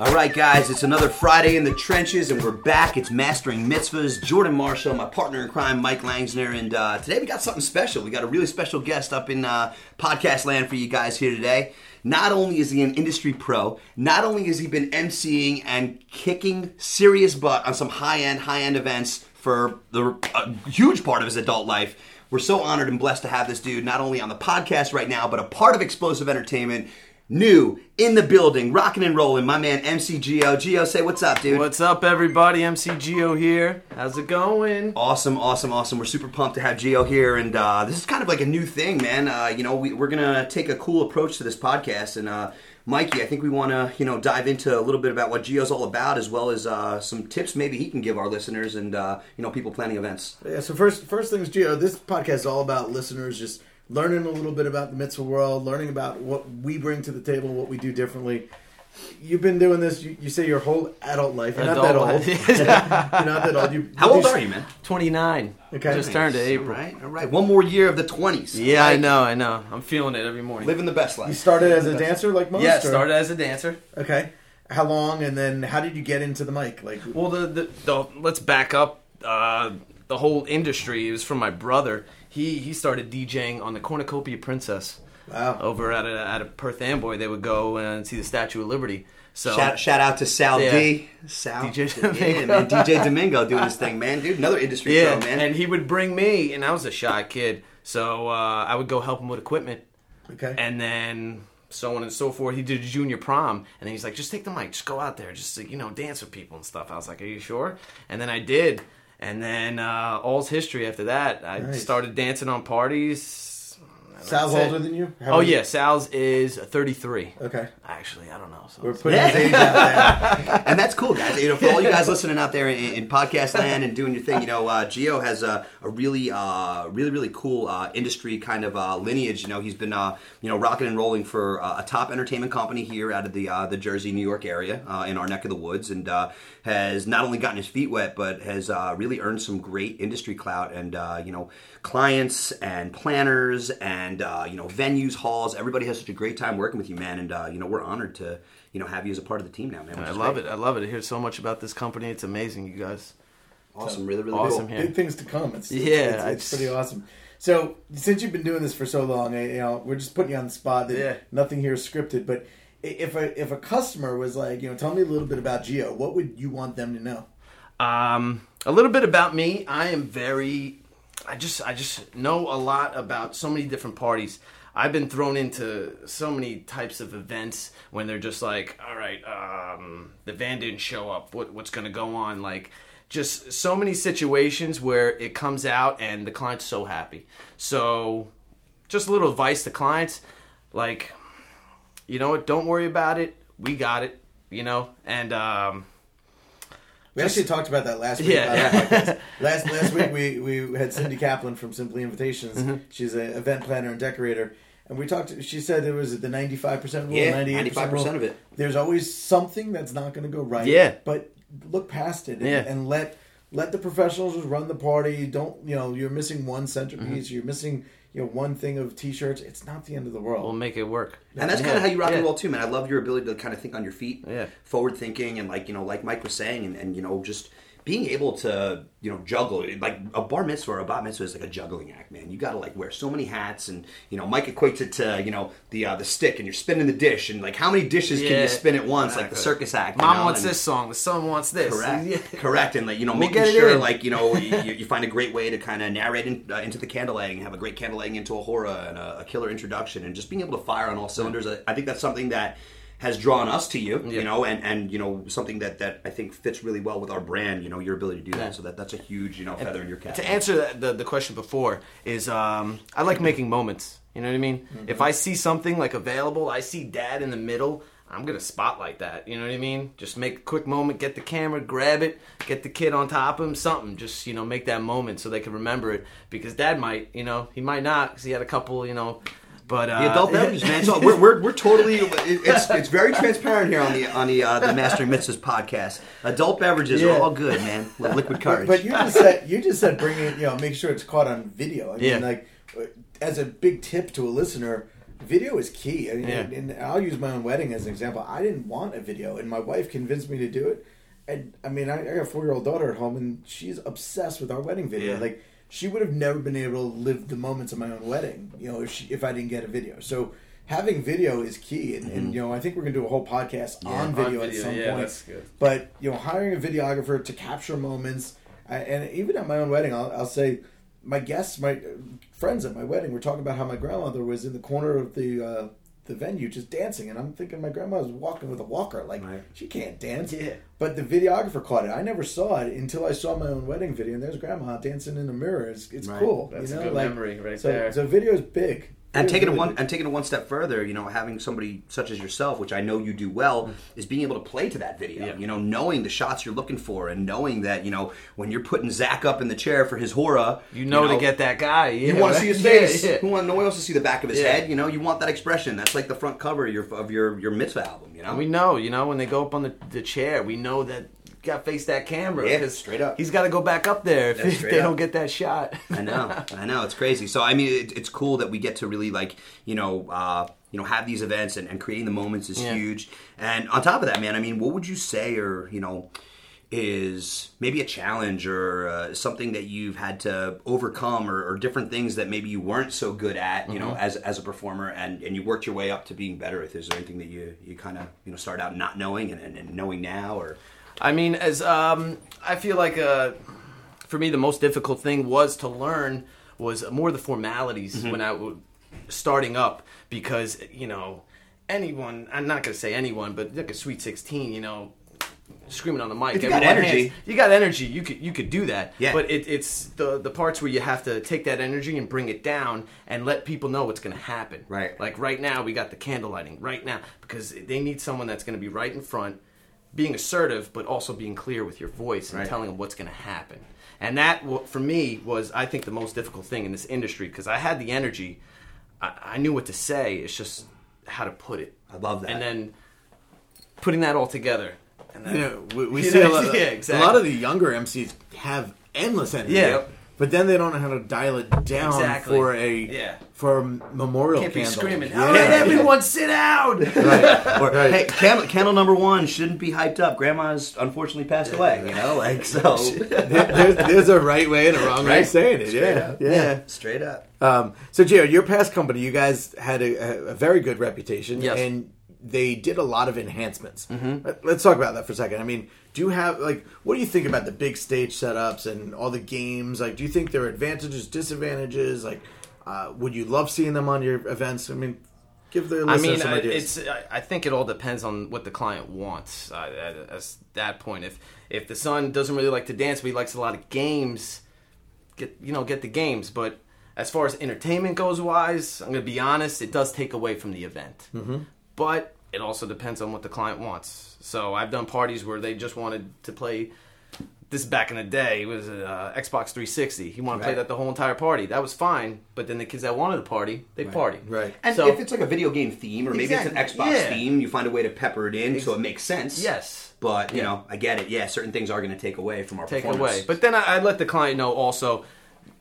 All right, guys, it's another Friday in the trenches, and we're back. It's Mastering Mitzvahs. Jordan Marshall, my partner in crime, Mike Langsner, and uh, today we got something special. We got a really special guest up in uh, podcast land for you guys here today. Not only is he an industry pro, not only has he been emceeing and kicking serious butt on some high end, high end events for the a huge part of his adult life. We're so honored and blessed to have this dude not only on the podcast right now, but a part of Explosive Entertainment. New in the building, rocking and rolling. My man MC Geo. Geo, say what's up, dude. What's up, everybody? MC Geo here. How's it going? Awesome, awesome, awesome. We're super pumped to have Geo here, and uh, this is kind of like a new thing, man. Uh, you know, we, we're gonna take a cool approach to this podcast, and uh, Mikey, I think we want to, you know, dive into a little bit about what Geo's all about, as well as uh, some tips maybe he can give our listeners and uh, you know people planning events. Yeah, so first first things, Geo, this podcast is all about listeners just learning a little bit about the mitzvah world, learning about what we bring to the table, what we do differently. You've been doing this, you, you say your whole adult life. You're not that old. You're not that old. You, How you old do- are you, man? 29. Okay. Just turned to April. All right, all right. One more year of the twenties. Yeah, I know, I know. I'm feeling it every morning. Living the best life. You life. started as a dancer like most? yeah, or- started as a dancer. Okay. How long, and then how did you get into the mic? Like, Well, the, the, the let's back up. Uh, the whole industry it was from my brother. He he started DJing on the Cornucopia Princess wow. over at a, at a Perth Amboy. They would go and see the Statue of Liberty. So Shout, shout out to Sal Yeah. D. Sal, DJ yeah, man. DJ Domingo doing his thing, man. Dude, another industry yeah, pro, man. and he would bring me, and I was a shy kid, so uh, I would go help him with equipment. Okay. and then so on and so forth. He did a junior prom, and then he's like, "Just take the mic, just go out there, just you know, dance with people and stuff." I was like, "Are you sure?" And then I did, and then uh, all's history after that. I Nice. started dancing on parties. Sal's That's it. older than you? How Oh old- yeah, Sal's is thirty-three. Okay. Actually, I don't know. So We're putting his age out there. and that's cool, guys. You know, for all you guys listening out there in, in podcast land and doing your thing, you know, uh, Geo has a, a really, uh, really, really cool uh, industry kind of uh, lineage. You know, he's been, uh, you know, rocking and rolling for uh, a top entertainment company here out of the uh, the Jersey, New York area uh, in our neck of the woods, and uh, has not only gotten his feet wet, but has uh, really earned some great industry clout and uh, you know clients and planners and uh, you know venues, halls. Everybody has such a great time working with you, man. And uh, you know, we're honored to you know have you as a part of the team now, man. I love great. it. I love it. I hear so much about this company. It's amazing, you guys. Awesome, really, really Awesome cool. here. Big things to come. It's, Yeah, it's, it's, it's pretty awesome. So, since you've been doing this for so long, I- you know, we're just putting you on the spot. That Yeah. Nothing here is scripted, but if a if a customer was like, you know, tell me a little bit about Geo, what would you want them to know? Um, a little bit about me. I am very. I just I just know a lot about so many different parties. I've been thrown into so many types of events when they're just like, all right, um, the van didn't show up. What what's going to go on? Like, just so many situations where it comes out and the client's so happy. So, just a little advice to clients, like, you know what? Don't worry about it. We got it. You know, and um, We actually talked about that last week. Yeah. podcast. last last week we, we had Cindy Kaplan from Simply Invitations. Mm-hmm. She's an event planner and decorator, and we talked. She said there was the ninety five percent rule, Yeah, 95% of it. There's always something that's not going to go right. Yeah. but look past it and, Yeah. and let let the professionals run the party. Don't you know you're missing one centerpiece. Mm-hmm. You're missing you know one thing of t-shirts. It's not the end of the world. we'll make it work. And that's Yeah, kind of how you rock and yeah. roll too, man. I love your ability to kind of think on your feet, Yeah. forward thinking, and like you know, like Mike was saying, and, and you know, just being able to you know juggle. Like a bar mitzvah or a bat mitzvah is like a juggling act, man. You got to like wear so many hats, and you know, Mike equates it to you know the uh, the stick, and you're spinning the dish, and like how many dishes can you spin at once, like the circus act. Mom know, wants and- this song. The son wants this. Correct. Yeah. Correct. And like you know, We'll making sure in. like you know you, you find a great way to kind of narrate in, uh, into the candle lighting, have a great candle lighting into a hora and a, a killer introduction, and just being able to fire on all cylinders. I, I think that's something that has drawn us to you, you know, and, and you know something that, that I think fits really well with our brand. You know, your ability to do Yeah. that. So that that's a huge you know feather in your cap. To answer that, the, the question before is um, I like making moments. You know what I mean? Mm-hmm. If I see something like available, I see dad in the middle, I'm gonna spotlight that. You know what I mean? Just make a quick moment, get the camera, grab it, get the kid on top of him, something. Just you know, make that moment so they can remember it. Because dad might, you know, he might not because he had a couple, you know. But uh, The adult beverages, man. So we're, we're, we're totally it's it's very transparent here on the on the uh, the Mastering Mitzvahs podcast. Adult beverages Yeah. are all good, man. With liquid But, courage. but you just said you just said bring it, you know, make sure it's caught on video. I mean, Yeah. like as a big tip to a listener, video is key. I mean, Yeah. and, I'll use my own wedding as an example. I didn't want a video, and my wife convinced me to do it. And I mean, I, I got a four year old daughter at home, and she's obsessed with our wedding video. Like she would have never been able to live the moments of my own wedding, you know, if she, if I didn't get a video. So. Having video is key, and, and you know I think we're gonna do a whole podcast on video, video, at some yeah, point. that's good. But you know, hiring a videographer to capture moments, I, and even at my own wedding, I'll, I'll say my guests, my friends at my wedding, were talking about how my grandmother was in the corner of the uh, the venue just dancing, and I'm thinking my grandma was walking with a walker, like Right. she can't dance. Yeah. But the videographer caught it. I never saw it until I saw my own wedding video, and there's grandma dancing in the mirror. It's, it's Right. cool. That's you a good like, memory right so, there. So video is big. And taking it one and taking it one step further, you know, having somebody such as yourself, which I know you do well, mm. is being able to play to that video. Yeah. You know, knowing the shots you're looking for, and knowing that you know when you're putting Zach up in the chair for his hora, you know, to get that guy. You want to see his face. yeah. Who want, no one wants to see the back of his Yeah. head. You know, you want that expression. That's like the front cover of your of your your mitzvah album. You know, We know, you know, when they go up on the, the chair, we know that you got to face that camera. Yeah, straight up. He's got to go back up there if, if they up. don't get that shot. I know, I know, it's crazy. So I mean, it, it's cool that we get to really like you know, uh, you know, have these events and, and creating the moments is Yeah. huge. And on top of that, man, I mean, what would you say, or you know, is maybe a challenge or uh, something that you've had to overcome, or, or different things that maybe you weren't so good at, you know, Mm-hmm. as as a performer, and and you worked your way up to being better. With is there anything that you you kind of you know start out not knowing and, and, and knowing now, or I mean, as um, I feel like uh, for me, the most difficult thing was to learn was more the formalities Mm-hmm. when I w- starting up because you know anyone. I'm not gonna say anyone, but like a Sweet Sixteen, you know. Screaming on the mic. If you got energy. hands- you got energy. You could you could do that. Yeah. But it, it's the the parts where you have to take that energy and bring it down and let people know what's going to happen. Right. Like right now, we got the candle lighting right now because they need someone that's going to be right in front, being assertive, but also being clear with your voice and Right. telling them what's going to happen. And that, for me, was I think the most difficult thing in this industry because I had the energy, I, I knew what to say. It's just how to put it. I love that. And then putting that all together. And then, know, we, we see know, a lot, yeah, a lot of the younger MCs have endless energy. Yeah. Yep. But then they don't know how to dial it down Exactly. for a Yeah. for a memorial can't be candle. screaming. Yeah. All right, everyone, sit down. Or hey, candle, candle number one shouldn't be hyped up. Grandma's unfortunately passed away. You know, like so. there's, there's a right way and a wrong way Right. of saying it. Straight Yeah, up. yeah. straight up. Um, so, Geo, your past company, you guys had a, a very good reputation, Yes. and they did a lot of enhancements. Let- Let's talk about that for a second. I mean, do you have like what do you think about the big stage setups and all the games? Like, do you think there are advantages, disadvantages? Like, uh, would you love seeing them on your events? I mean, give the I listeners mean, some I- ideas. it's. I- I think it all depends on what the client wants. Uh, at, at that point, if if the son doesn't really like to dance, but he likes a lot of games, get you know get the games. But as far as entertainment goes, wise, I'm gonna be honest, it does take away from the event. Mm-hmm. But it also depends on what the client wants. So I've done parties where they just wanted to play. This back in the day. It was uh, Xbox 360. He wanted to play that the whole entire party. That was fine. But then the kids that wanted to party, they party. Right. And So- if it's like a video game theme, or maybe it's an Xbox Yeah. theme, you find a way to pepper it in so it makes sense. Yes. But you Yeah. know, I get it. Yeah, certain things are going to take away from our take performance. away. But then I, I let the client know also,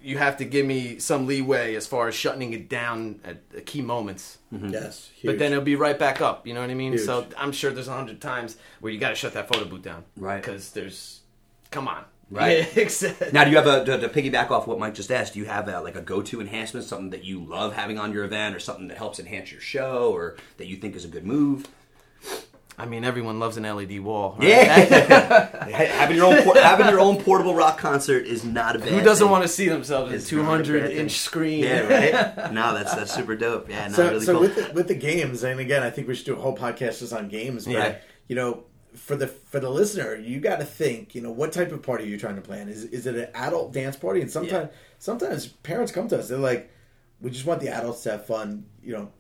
you have to give me some leeway as far as shutting it down at, at key moments. Mm-hmm. yes, But then it'll be right back up. You know what I mean? Huge. So I'm sure there's a hundred times where you got to shut that photo booth down, Right. Because there's, come on, Right. Yeah, exactly. Now, do you have a to, to piggyback off what Mike just asked? Do you have a, like a go-to enhancement, something that you love having on your event, or something that helps enhance your show, or that you think is a good move? I mean, everyone loves an LED wall. Right? Yeah, having your own por- having your own portable rock concert is not a bad. Who doesn't thing. want to see themselves in It's a not 200 thing. inch screen? Yeah, right. No, that's that's super dope. Yeah, no, so, really so cool. with the, with the games, and again, I think we should do a whole podcast just on games. But Yeah. you know, for the for the listener, you got to think. You know, what type of party are you trying to plan? Is is it an adult dance party? And sometimes sometimes parents come to us. They're like, we just want the adults to have fun. You know,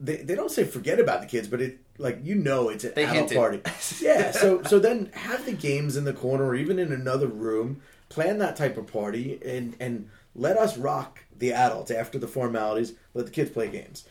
they they don't say forget about the kids, but it like you know it's an They adult hinted. party. yeah. So so then have the games in the corner or even in another room. Plan that type of party and and let us rock the adults after the formalities. Let the kids play games.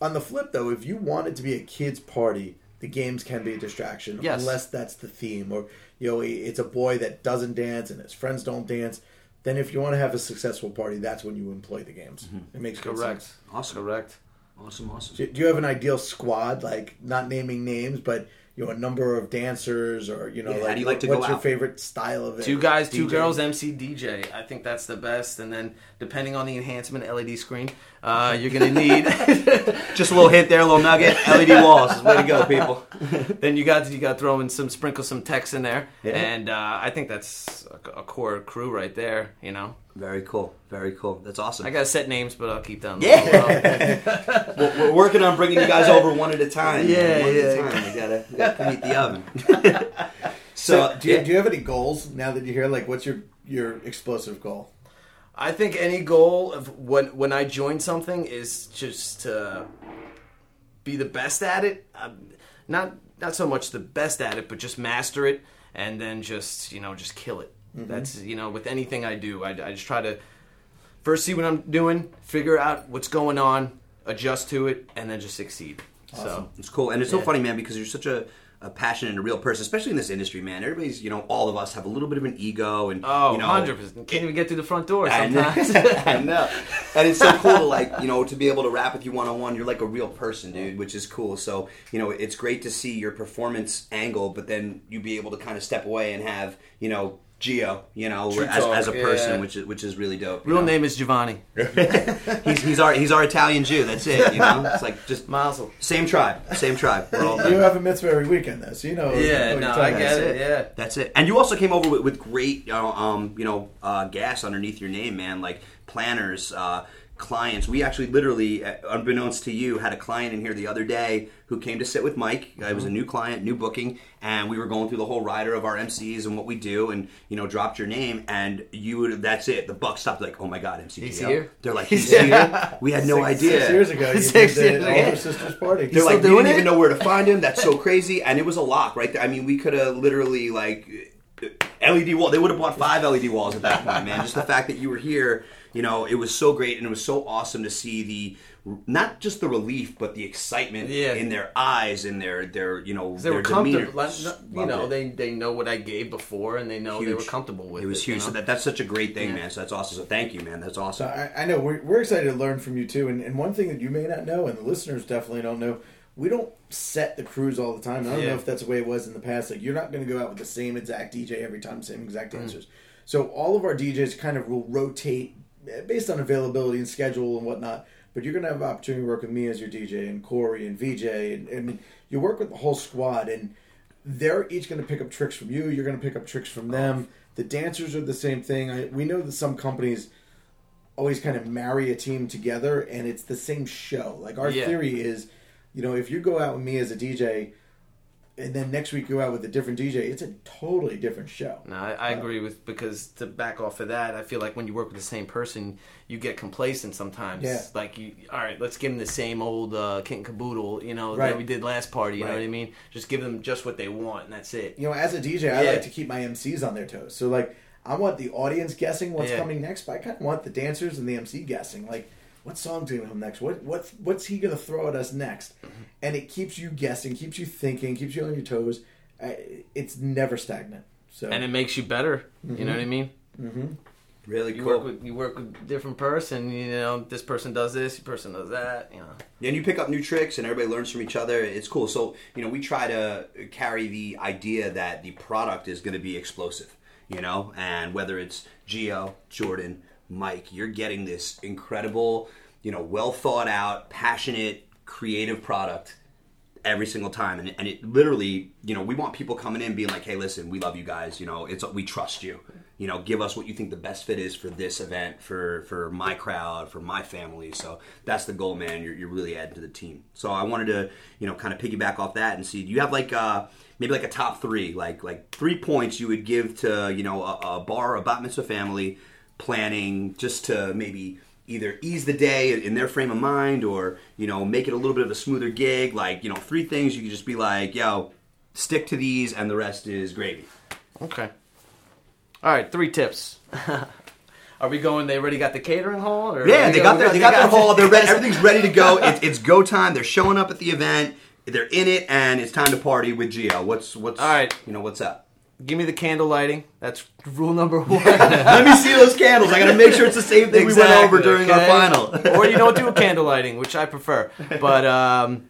On the flip, though, if you want it to be a kids' party, the games can be a distraction, Yes. unless that's the theme, or you know, it's a boy that doesn't dance and his friends don't dance. Then, if you want to have a successful party, that's when you employ the games. Mm-hmm. It makes Correct. sense. Awesome. Correct. Awesome, awesome. Do do you have an ideal squad, like not naming names, but you know, a number of dancers, or you know, Yeah, how like, do you like to what's go your out? favorite style of it? Two guys, two girls, MC DJ. I think that's the best. And then, depending on the enhancement LED screen, uh, you're going to need. Just a little hint there, a little nugget. LED walls, way to go, people. then you got you got to throw in some sprinkle some text in there, Yeah. and uh, I think that's a, a core crew right there. You know, Very cool, very cool. That's awesome. I got set names, but I'll keep them. Yeah. We're, we're working on bringing you guys over one at a time. Yeah, one yeah. At a time. We gotta, we gotta meet the oven. so, So, do you, yeah. do you have any goals now that you're here? Like, what's your your explosive goal? I think any goal of when when I join something is just to be the best at it. Um, not not so much the best at it, but just master it, and then just you know just kill it. That's you know with anything I do, I, I just try to first see what I'm doing, figure out what's going on, adjust to it, and then just succeed. So It's cool, and it's so funny, man, because you're such a, a passionate and a real person, especially in this industry, man. Everybody's, you know, all of us have a little bit of an ego, and oh, you know, 100 percent can't even get through the front door I know. sometimes. I know. And it's so cool to like, you know, to be able to rap with you one on one. You're like a real person, dude, which is cool. So, you know, it's great to see your performance angle, but then you be able to kind of step away and have, you know, Geo, you know, True as, talk, as a person, yeah. which is which is really dope. Real know? name is Giovanni. He's he's our he's our Italian Jew. That's it. You know, it's like just Mazel. same tribe, same tribe. We're all You have a mitzvah every weekend, though, so you know. Yeah, what no, you're I get about. it. Yeah. That's it. And you also came over with, with great, uh, um, you know, uh, gas underneath your name, man. Like planners, uh, clients. We actually, literally, uh, unbeknownst to you, had a client in here the other day who came to sit with Mike. Uh, It was a new client, new booking, and we were going through the whole rider of our MCs and what we do, and you know, dropped your name, and you. would That's it. The buck stopped. Like, oh my god, MC. He's here? They're like, he's here. We had no Six- idea. Six years ago, you Six did years the ago. older sister's party. They're like, we didn't even know where to find him. That's so crazy. And it was a lock right there. I mean, we could have literally like LED wall. They would have bought five LED walls at that point, man. Just the fact that you were here, you know, it was so great and it was so awesome to see the not just the relief, but the excitement Yeah. in their eyes and their their you know They their were comfortable. like, no- You know, it. they they know what I gave before, and they know they were comfortable with it. It was you huge. know? So that that's such a great thing, Yeah. man. So that's awesome. So thank you, man. That's awesome. So I, I know we're, we're excited to learn from you too, and, and one thing that you may not know, and the listeners definitely don't know, we don't set the crews all the time. I don't Yeah. know if that's the way it was in the past. Like you're not going to go out with the same exact DJ every time, same exact Mm. dancers. So all of our DJs kind of will rotate based on availability and schedule and whatnot. But you're going to have an opportunity to work with me as your DJ and Corey and VJ, and, and you work with the whole squad and they're each going to pick up tricks from you. You're going to pick up tricks from them. The dancers are the same thing. I, we know that some companies always kind of marry a team together, and it's the same show. Like our Yeah. theory is, you know, if you go out with me as a DJ, and then next week go out with a different DJ, it's a totally different show. No, I, I agree with because to back off of that, I feel like when you work with the same person, you get complacent sometimes. Yeah. Like you, all right, let's give them the same old uh, kit and caboodle, you know, Right. that we did last party. You know what I mean? Just give them just what they want, and that's it. You know, as a DJ, I like to keep my MCs on their toes. So like, I want the audience guessing what's Yeah. coming next, but I kind of want the dancers and the MC guessing. Like, what song's gonna come next? What what what's he gonna throw at us next? Mm-hmm. And it keeps you guessing, keeps you thinking, keeps you on your toes. It's never stagnant. So And it makes you better. You know what I mm-hmm. mean? Mm-hmm. really You cool. work with you work with different person. You know, this person does this, this person does that. You know. and you pick up new tricks and everybody learns from each other it's cool so you know we try to carry the idea that the product is going to be explosive you know and whether it's geo jordan mike you're getting this incredible you know well thought out passionate creative product every single time, and, and it literally, you know, we want people coming in being like, "Hey, listen, we love you guys. You know, it's we trust you. You know, give us what you think the best fit is for this event, for for my crowd, for my family. So that's the goal, man. You're, you're really adding to the team. So I wanted to, you know, kind of piggyback off that and see. Do you have like uh, maybe like a top three, like like three points you would give to you know a, a bar, a bat mitzvah family planning, just to maybe either ease the day in their frame of mind or you know make it a little bit of a smoother gig like you know three things you could just be like yo stick to these and the rest is gravy Okay. All right, three tips. Are we going? They already got the catering hall? Or yeah they go- got we their they got their hall they're ready everything's ready to go it's, it's go time they're showing up at the event they're in it and it's time to party with Geo what's what's All right. you know what's up Give me the candle lighting. That's rule number one. let me see those candles I gotta make sure it's the same thing we went over during our final or you don't do a candle lighting, which I prefer. But um,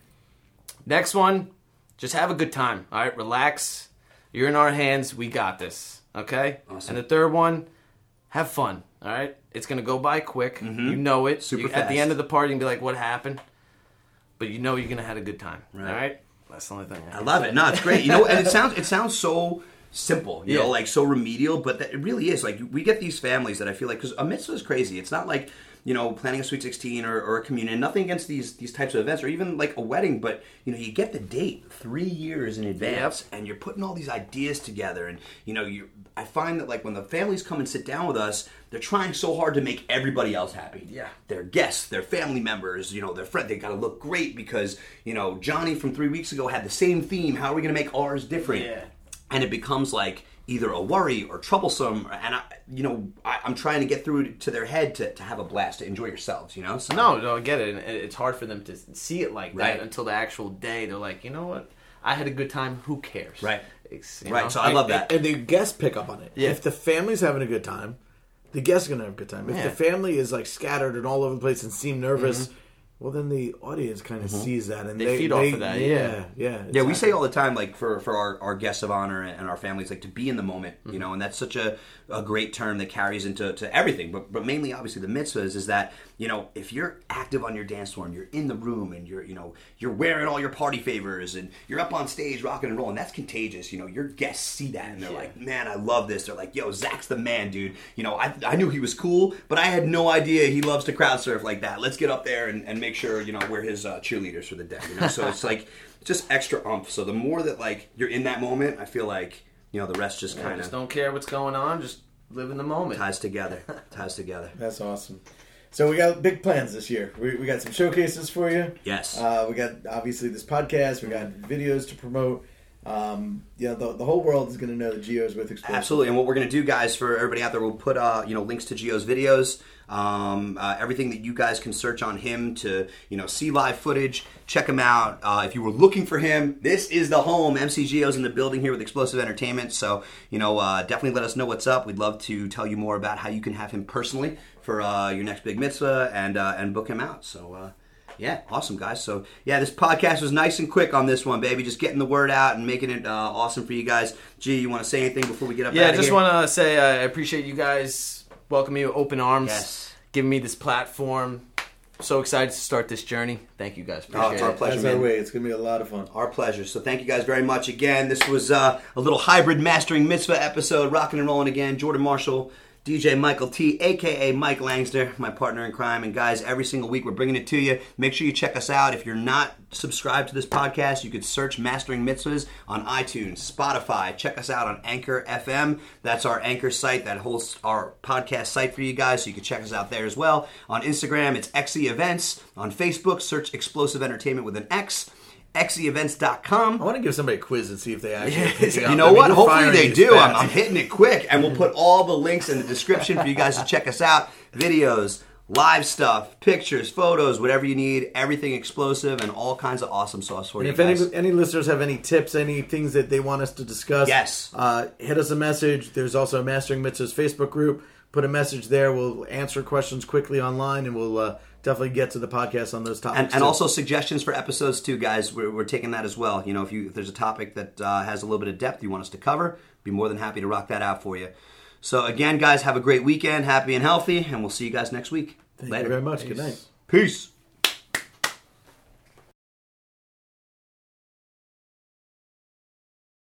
next one, just have a good time. All right, relax. You're in our hands. We got this. Okay. Awesome. And the third one, have fun. All right. It's gonna go by quick. You know it. Mm-hmm. Super You- At the end of the party, you be like, "What happened?" But you know you're gonna have a good time. Right. All right. That's the only thing. I love it. No, it's great. You know, and it sounds it sounds so simple, you Yeah. know, like so remedial, but that, it really is. Like we get these families that I feel like because a mitzvah is crazy. It's not like you know planning a sweet sixteen or, or a communion. Nothing against these these types of events or even like a wedding, but you know you get the date three years in advance, and you're putting all these ideas together, and you know you. I find that like when the families come and sit down with us, they're trying so hard to make everybody else happy. Yeah. their guests, their family members, you know, their friend. They got to look great because you know Johnny from three weeks ago had the same theme. How are we going to make ours different? Yeah. And it becomes like either a worry or troublesome. And I, you know, I, I'm trying to get through to their head to, to have a blast, to enjoy yourselves. You know, so, No, no, I get it. And it's hard for them to see it like Right. that until the actual day. They're like, you know what? I had a good time. Who cares? Right. You right. know? So I love that. And the guests pick up on it. Yeah. If the family's having a good time, the guests are going to have a good time. If Yeah. the family is like scattered and all over the place and seem nervous, Mm-hmm. Well, then the audience kind of mm-hmm. sees that and They they, feed off of that, Yeah, yeah. yeah. Yeah, we say all the time, like for, for our, our guests of honor and our families, like to be in the moment, you mm-hmm. know, and that's such a, a great term that carries into to everything, but but mainly obviously the mitzvahs is that you know if you're active on your dance floor and you're in the room and you're you know you're wearing all your party favors and you're up on stage rocking and rolling, that's contagious. You know, your guests see that and they're like, man, I love this. They're like, yo, Zach's the man, dude. You know, I, I knew he was cool, but I had no idea he loves to crowd surf like that. Let's get up there and, and make sure you know we're his uh, cheerleaders for the day. You know, so it's like just extra umph. So the more that like you're in that moment, I feel like you know the rest just kind just of don't care what's going on. Just live in the moment. ties together. ties together. That's awesome. So we got big plans this year. We, we got some showcases for you. Yes. Uh, we got obviously this podcast. We got videos to promote. Um, yeah, the, the whole world is going to know that Geo's with Explosive. Absolutely, and what we're going to do, guys, for everybody out there, we'll put uh, you know links to Geo's videos, um, uh, everything that you guys can search on him to you know see live footage. Check him out. Uh, if you were looking for him, this is the home. MC Geo's in the building here with Explosive Entertainment. So you know, uh, definitely let us know what's up. We'd love to tell you more about how you can have him personally for uh, your next big mitzvah and uh, and book him out. So. Uh, yeah, awesome guys. So yeah, this podcast was nice and quick on this one, baby. Just getting the word out and making it uh, awesome for you guys. Gee, you want to say anything before we get up? Yeah, outta just want to say I appreciate you guys welcoming me with open arms, Yes. giving me this platform. So excited to start this journey. Thank you guys. Oh, it's our it. pleasure, That's our way. It's going to be a lot of fun. Our pleasure. So thank you guys very much again. This was uh, a little hybrid mastering mitzvah episode, rocking and rolling again. Jordan Marshall, DJ Michael T, aka Mike Langsner, my partner in crime. And guys, every single week we're bringing it to you. Make sure you check us out. If you're not subscribed to this podcast, you could search Mastering Mitzvahs on iTunes, Spotify. Check us out on Anchor FM. That's our Anchor site that hosts our podcast site for you guys, so you can check us out there as well. On Instagram, it's XE Events. On Facebook, search Explosive Entertainment with an X. XEEvents.com. I want to give somebody a quiz and see if they actually. You know what? Hopefully they do. I'm. I'm hitting it quick, and we'll put all the links in the description for you guys to check us out. Videos, live stuff, pictures, photos, whatever you need. Everything explosive and all kinds of awesome sauce for And you if any any listeners have any tips, any things that they want us to discuss, Yes. uh, hit us a message. There's also a Mastering Mitzvahs Facebook group. Put a message there. We'll answer questions quickly online, and we'll uh, definitely get to the podcast on those topics. and, and also suggestions for episodes too, guys. We're, we're taking that as well. You know, if you if there's a topic that uh, has a little bit of depth you want us to cover, be more than happy to rock that out for you. So again, guys, have a great weekend, happy and healthy, and we'll see you guys next week. Thank Later. you very much. Good night. Peace.